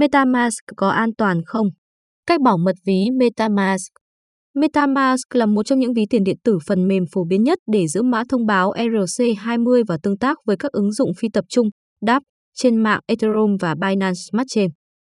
MetaMask có an toàn không? Cách bảo mật ví MetaMask MetaMask là một trong những ví tiền điện tử phần mềm phổ biến nhất để giữ mã thông báo ERC20 và tương tác với các ứng dụng phi tập trung DApp trên mạng Ethereum và Binance Smart Chain.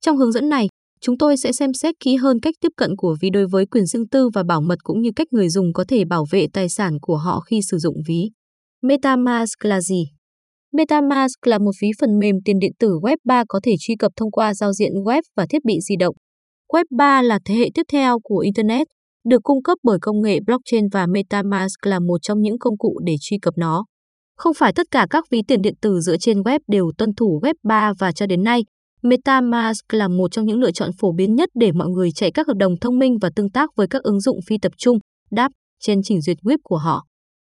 Trong hướng dẫn này, chúng tôi sẽ xem xét kỹ hơn cách tiếp cận của ví đối với quyền riêng tư và bảo mật cũng như cách người dùng có thể bảo vệ tài sản của họ khi sử dụng ví. MetaMask là gì? MetaMask là một ví phần mềm tiền điện tử Web 3 có thể truy cập thông qua giao diện web và thiết bị di động. Web 3 là thế hệ tiếp theo của Internet, được cung cấp bởi công nghệ blockchain và MetaMask là một trong những công cụ để truy cập nó. Không phải tất cả các ví tiền điện tử dựa trên web đều tuân thủ Web 3 và cho đến nay, MetaMask là một trong những lựa chọn phổ biến nhất để mọi người chạy các hợp đồng thông minh và tương tác với các ứng dụng phi tập trung, đáp trên trình duyệt web của họ.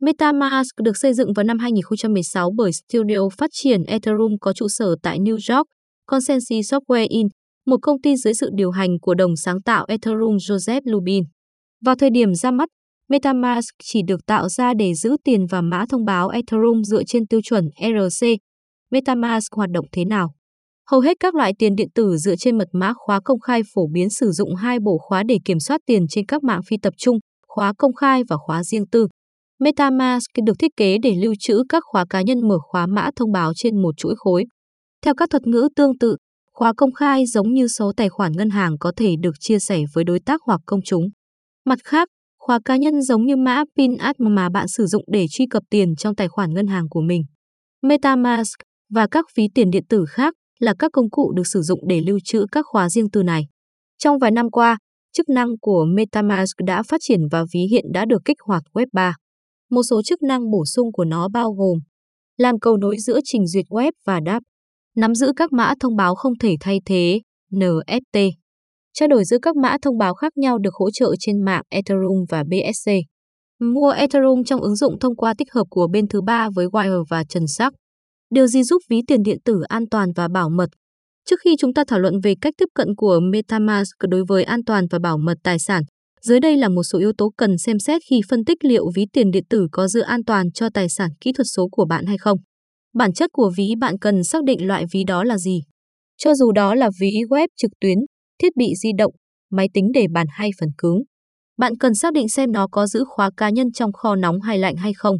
MetaMask được xây dựng vào năm 2016 bởi studio phát triển Ethereum có trụ sở tại New York, Consensus Software Inc., một công ty dưới sự điều hành của đồng sáng tạo Ethereum Joseph Lubin. Vào thời điểm ra mắt, MetaMask chỉ được tạo ra để giữ tiền và mã thông báo Ethereum dựa trên tiêu chuẩn ERC. MetaMask hoạt động thế nào? Hầu hết các loại tiền điện tử dựa trên mật mã khóa công khai phổ biến sử dụng hai bộ khóa để kiểm soát tiền trên các mạng phi tập trung, khóa công khai và khóa riêng tư. MetaMask được thiết kế để lưu trữ các khóa cá nhân mở khóa mã thông báo trên một chuỗi khối. Theo các thuật ngữ tương tự, khóa công khai giống như số tài khoản ngân hàng có thể được chia sẻ với đối tác hoặc công chúng. Mặt khác, khóa cá nhân giống như mã PIN admin mà bạn sử dụng để truy cập tiền trong tài khoản ngân hàng của mình. MetaMask và các ví tiền điện tử khác là các công cụ được sử dụng để lưu trữ các khóa riêng tư này. Trong vài năm qua, chức năng của MetaMask đã phát triển và ví hiện đã được kích hoạt Web 3. Một số chức năng bổ sung của nó bao gồm làm cầu nối giữa trình duyệt web và đáp, nắm giữ các mã thông báo không thể thay thế, NFT. Trao đổi giữa các mã thông báo khác nhau được hỗ trợ trên mạng Ethereum và BSC. Mua Ethereum trong ứng dụng thông qua tích hợp của bên thứ ba với Wire và Trần Sắc. Điều gì giúp ví tiền điện tử an toàn và bảo mật? Trước khi chúng ta thảo luận về cách tiếp cận của MetaMask đối với an toàn và bảo mật tài sản, dưới đây là một số yếu tố cần xem xét khi phân tích liệu ví tiền điện tử có giữ an toàn cho tài sản kỹ thuật số của bạn hay không. Bản chất của ví bạn cần xác định loại ví đó là gì. Cho dù đó là ví web trực tuyến, thiết bị di động, máy tính để bàn hay phần cứng. Bạn cần xác định xem nó có giữ khóa cá nhân trong kho nóng hay lạnh hay không.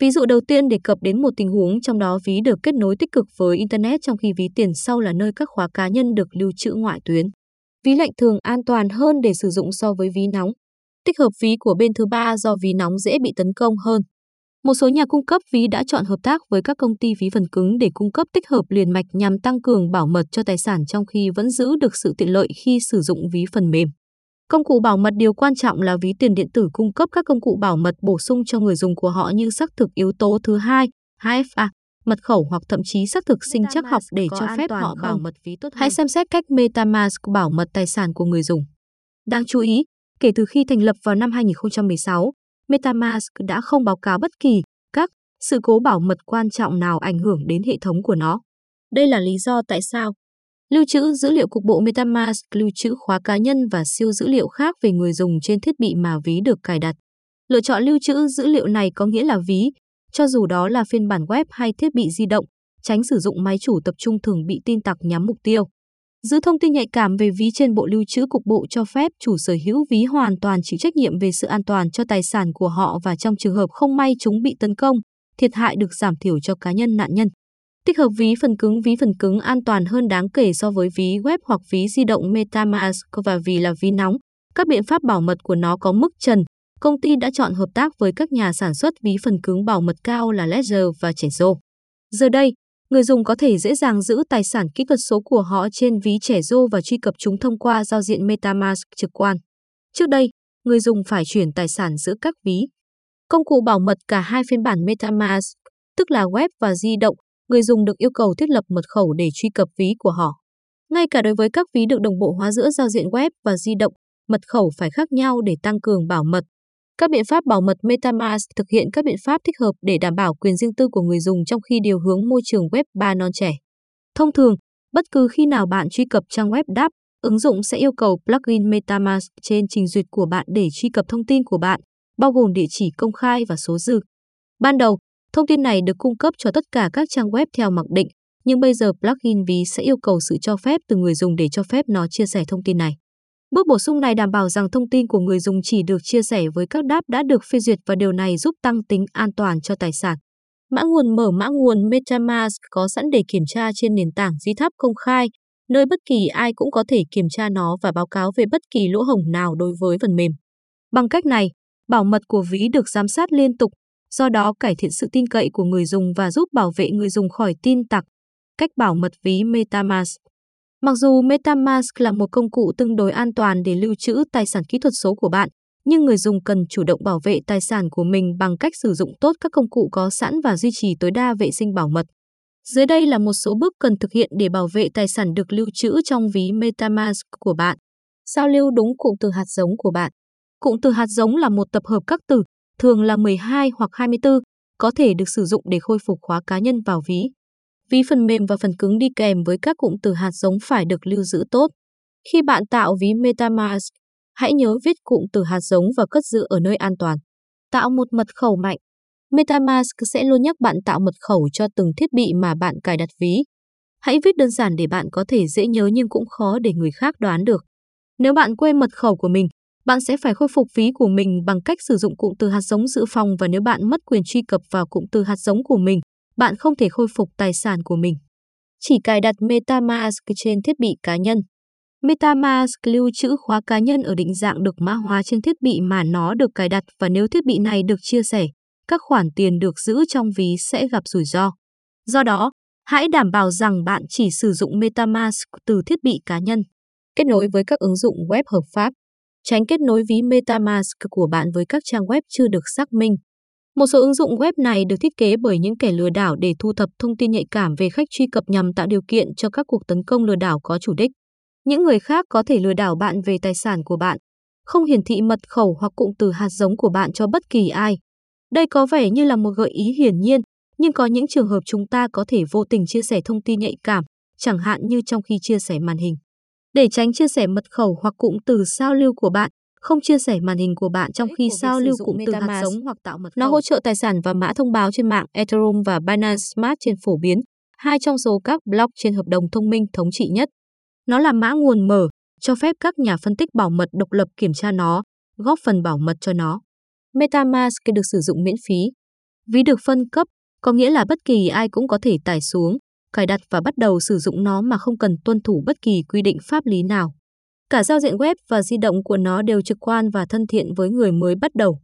Ví dụ đầu tiên đề cập đến một tình huống trong đó ví được kết nối tích cực với Internet trong khi ví tiền sau là nơi các khóa cá nhân được lưu trữ ngoại tuyến. Ví lạnh thường an toàn hơn để sử dụng so với ví nóng. Tích hợp ví của bên thứ ba do ví nóng dễ bị tấn công hơn. Một số nhà cung cấp ví đã chọn hợp tác với các công ty ví phần cứng để cung cấp tích hợp liền mạch nhằm tăng cường bảo mật cho tài sản trong khi vẫn giữ được sự tiện lợi khi sử dụng ví phần mềm. Công cụ bảo mật điều quan trọng là ví tiền điện tử cung cấp các công cụ bảo mật bổ sung cho người dùng của họ như xác thực yếu tố thứ hai, 2FA mật khẩu hoặc thậm chí xác thực sinh chắc học để cho phép họ bảo mật ví tốt hơn. Hãy xem xét cách MetaMask bảo mật tài sản của người dùng. Đáng chú ý, kể từ khi thành lập vào năm 2016, MetaMask đã không báo cáo bất kỳ các sự cố bảo mật quan trọng nào ảnh hưởng đến hệ thống của nó. Đây là lý do tại sao Lưu trữ dữ liệu cục bộ MetaMask lưu trữ khóa cá nhân và siêu dữ liệu khác về người dùng trên thiết bị mà ví được cài đặt. Lựa chọn lưu trữ dữ liệu này có nghĩa là ví, cho dù đó là phiên bản web hay thiết bị di động, tránh sử dụng máy chủ tập trung thường bị tin tặc nhắm mục tiêu. Giữ thông tin nhạy cảm về ví trên bộ lưu trữ cục bộ cho phép chủ sở hữu ví hoàn toàn chịu trách nhiệm về sự an toàn cho tài sản của họ và trong trường hợp không may chúng bị tấn công, thiệt hại được giảm thiểu cho cá nhân nạn nhân. Tích hợp ví phần cứng Ví phần cứng an toàn hơn đáng kể so với ví web hoặc ví di động MetaMask và vì là ví nóng, các biện pháp bảo mật của nó có mức trần. Công ty đã chọn hợp tác với các nhà sản xuất ví phần cứng bảo mật cao là Ledger và Trezor. Giờ đây, người dùng có thể dễ dàng giữ tài sản kỹ thuật số của họ trên ví trẻ rô và truy cập chúng thông qua giao diện MetaMask trực quan. Trước đây, người dùng phải chuyển tài sản giữa các ví. Công cụ bảo mật cả hai phiên bản MetaMask, tức là web và di động, người dùng được yêu cầu thiết lập mật khẩu để truy cập ví của họ. Ngay cả đối với các ví được đồng bộ hóa giữa giao diện web và di động, mật khẩu phải khác nhau để tăng cường bảo mật. Các biện pháp bảo mật MetaMask thực hiện các biện pháp thích hợp để đảm bảo quyền riêng tư của người dùng trong khi điều hướng môi trường web 3 non trẻ. Thông thường, bất cứ khi nào bạn truy cập trang web đáp, ứng dụng sẽ yêu cầu plugin MetaMask trên trình duyệt của bạn để truy cập thông tin của bạn, bao gồm địa chỉ công khai và số dư. Ban đầu, Thông tin này được cung cấp cho tất cả các trang web theo mặc định, nhưng bây giờ plugin ví sẽ yêu cầu sự cho phép từ người dùng để cho phép nó chia sẻ thông tin này. Bước bổ sung này đảm bảo rằng thông tin của người dùng chỉ được chia sẻ với các đáp đã được phê duyệt và điều này giúp tăng tính an toàn cho tài sản. Mã nguồn mở mã nguồn MetaMask có sẵn để kiểm tra trên nền tảng di tháp công khai, nơi bất kỳ ai cũng có thể kiểm tra nó và báo cáo về bất kỳ lỗ hổng nào đối với phần mềm. Bằng cách này, bảo mật của ví được giám sát liên tục, do đó cải thiện sự tin cậy của người dùng và giúp bảo vệ người dùng khỏi tin tặc. Cách bảo mật ví MetaMask Mặc dù MetaMask là một công cụ tương đối an toàn để lưu trữ tài sản kỹ thuật số của bạn, nhưng người dùng cần chủ động bảo vệ tài sản của mình bằng cách sử dụng tốt các công cụ có sẵn và duy trì tối đa vệ sinh bảo mật. Dưới đây là một số bước cần thực hiện để bảo vệ tài sản được lưu trữ trong ví MetaMask của bạn. Sao lưu đúng cụm từ hạt giống của bạn. Cụm từ hạt giống là một tập hợp các từ, thường là 12 hoặc 24, có thể được sử dụng để khôi phục khóa cá nhân vào ví. Ví phần mềm và phần cứng đi kèm với các cụm từ hạt giống phải được lưu giữ tốt. Khi bạn tạo ví MetaMask, hãy nhớ viết cụm từ hạt giống và cất giữ ở nơi an toàn. Tạo một mật khẩu mạnh. MetaMask sẽ luôn nhắc bạn tạo mật khẩu cho từng thiết bị mà bạn cài đặt ví. Hãy viết đơn giản để bạn có thể dễ nhớ nhưng cũng khó để người khác đoán được. Nếu bạn quên mật khẩu của mình, bạn sẽ phải khôi phục ví của mình bằng cách sử dụng cụm từ hạt giống dự phòng và nếu bạn mất quyền truy cập vào cụm từ hạt giống của mình, bạn không thể khôi phục tài sản của mình. Chỉ cài đặt MetaMask trên thiết bị cá nhân. MetaMask lưu trữ khóa cá nhân ở định dạng được mã hóa trên thiết bị mà nó được cài đặt và nếu thiết bị này được chia sẻ, các khoản tiền được giữ trong ví sẽ gặp rủi ro. Do đó, hãy đảm bảo rằng bạn chỉ sử dụng MetaMask từ thiết bị cá nhân. Kết nối với các ứng dụng web hợp pháp. Tránh kết nối ví MetaMask của bạn với các trang web chưa được xác minh. Một số ứng dụng web này được thiết kế bởi những kẻ lừa đảo để thu thập thông tin nhạy cảm về khách truy cập nhằm tạo điều kiện cho các cuộc tấn công lừa đảo có chủ đích. Những người khác có thể lừa đảo bạn về tài sản của bạn, không hiển thị mật khẩu hoặc cụm từ hạt giống của bạn cho bất kỳ ai. Đây có vẻ như là một gợi ý hiển nhiên, nhưng có những trường hợp chúng ta có thể vô tình chia sẻ thông tin nhạy cảm, chẳng hạn như trong khi chia sẻ màn hình. Để tránh chia sẻ mật khẩu hoặc cụm từ sao lưu của bạn, không chia sẻ màn hình của bạn trong khi sao lưu cụm từ hạt giống hoặc tạo mật khẩu. Nó hỗ trợ tài sản và mã thông báo trên mạng Ethereum và Binance Smart trên phổ biến, hai trong số các block trên hợp đồng thông minh thống trị nhất. Nó là mã nguồn mở, cho phép các nhà phân tích bảo mật độc lập kiểm tra nó, góp phần bảo mật cho nó. MetaMask được sử dụng miễn phí. Ví được phân cấp, có nghĩa là bất kỳ ai cũng có thể tải xuống, cài đặt và bắt đầu sử dụng nó mà không cần tuân thủ bất kỳ quy định pháp lý nào. Cả giao diện web và di động của nó đều trực quan và thân thiện với người mới bắt đầu.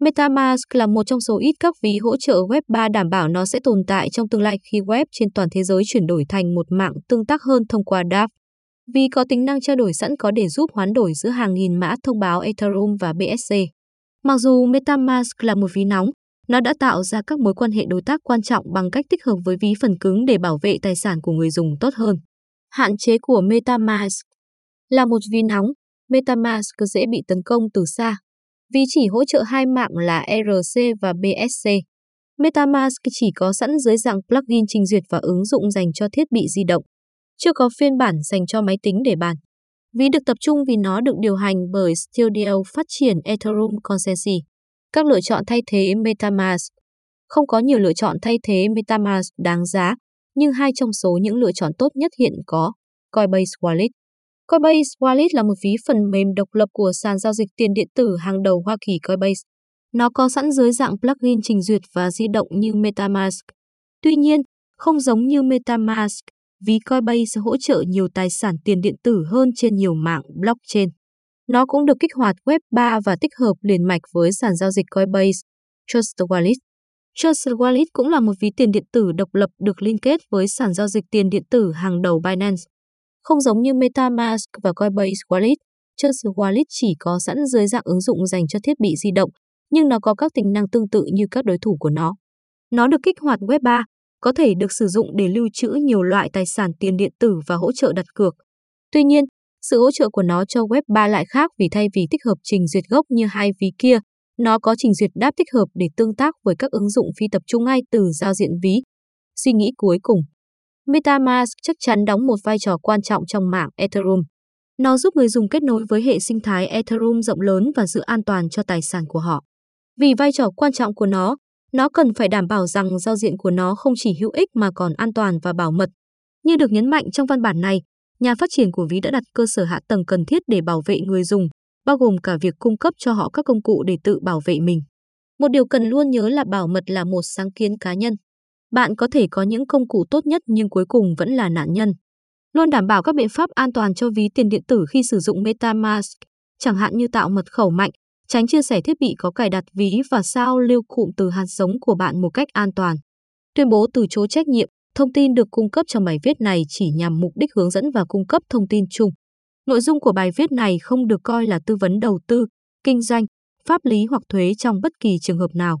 MetaMask là một trong số ít các ví hỗ trợ Web 3 đảm bảo nó sẽ tồn tại trong tương lai khi web trên toàn thế giới chuyển đổi thành một mạng tương tác hơn thông qua DApp. Vì có tính năng trao đổi sẵn có để giúp hoán đổi giữa hàng nghìn mã thông báo Ethereum và BSC. Mặc dù MetaMask là một ví nóng, nó đã tạo ra các mối quan hệ đối tác quan trọng bằng cách tích hợp với ví phần cứng để bảo vệ tài sản của người dùng tốt hơn. Hạn chế của MetaMask là một ví nóng, MetaMask dễ bị tấn công từ xa. Vì chỉ hỗ trợ hai mạng là ERC và BSC. MetaMask chỉ có sẵn dưới dạng plugin trình duyệt và ứng dụng dành cho thiết bị di động. Chưa có phiên bản dành cho máy tính để bàn. Ví được tập trung vì nó được điều hành bởi Studio phát triển Ethereum Consensus. Các lựa chọn thay thế MetaMask Không có nhiều lựa chọn thay thế MetaMask đáng giá, nhưng hai trong số những lựa chọn tốt nhất hiện có Coinbase Wallet. Coinbase Wallet là một ví phần mềm độc lập của sàn giao dịch tiền điện tử hàng đầu Hoa Kỳ Coinbase. Nó có sẵn dưới dạng plugin trình duyệt và di động như MetaMask. Tuy nhiên, không giống như MetaMask, ví Coinbase hỗ trợ nhiều tài sản tiền điện tử hơn trên nhiều mạng blockchain. Nó cũng được kích hoạt Web 3 và tích hợp liền mạch với sàn giao dịch Coinbase, Trust Wallet. Trust Wallet cũng là một ví tiền điện tử độc lập được liên kết với sàn giao dịch tiền điện tử hàng đầu Binance. Không giống như MetaMask và Coinbase Wallet, Trust Wallet chỉ có sẵn dưới dạng ứng dụng dành cho thiết bị di động, nhưng nó có các tính năng tương tự như các đối thủ của nó. Nó được kích hoạt Web 3, có thể được sử dụng để lưu trữ nhiều loại tài sản tiền điện tử và hỗ trợ đặt cược. Tuy nhiên, sự hỗ trợ của nó cho Web 3 lại khác vì thay vì tích hợp trình duyệt gốc như hai ví kia, nó có trình duyệt đáp tích hợp để tương tác với các ứng dụng phi tập trung ngay từ giao diện ví. Suy nghĩ cuối cùng MetaMask chắc chắn đóng một vai trò quan trọng trong mạng Ethereum. Nó giúp người dùng kết nối với hệ sinh thái Ethereum rộng lớn và giữ an toàn cho tài sản của họ. Vì vai trò quan trọng của nó, nó cần phải đảm bảo rằng giao diện của nó không chỉ hữu ích mà còn an toàn và bảo mật, Như được nhấn mạnh trong văn bản này, nhà phát triển của ví đã đặt cơ sở hạ tầng cần thiết để bảo vệ người dùng, bao gồm cả việc cung cấp cho họ các công cụ để tự bảo vệ mình. Một điều cần luôn nhớ là bảo mật là một sáng kiến cá nhân. Bạn có thể có những công cụ tốt nhất nhưng cuối cùng vẫn là nạn nhân. Luôn đảm bảo các biện pháp an toàn cho ví tiền điện tử khi sử dụng MetaMask, chẳng hạn như tạo mật khẩu mạnh, tránh chia sẻ thiết bị có cài đặt ví và sao lưu cụm từ hạt giống của bạn một cách an toàn. Tuyên bố từ chối trách nhiệm, thông tin được cung cấp trong bài viết này chỉ nhằm mục đích hướng dẫn và cung cấp thông tin chung. Nội dung của bài viết này không được coi là tư vấn đầu tư, kinh doanh, pháp lý hoặc thuế trong bất kỳ trường hợp nào.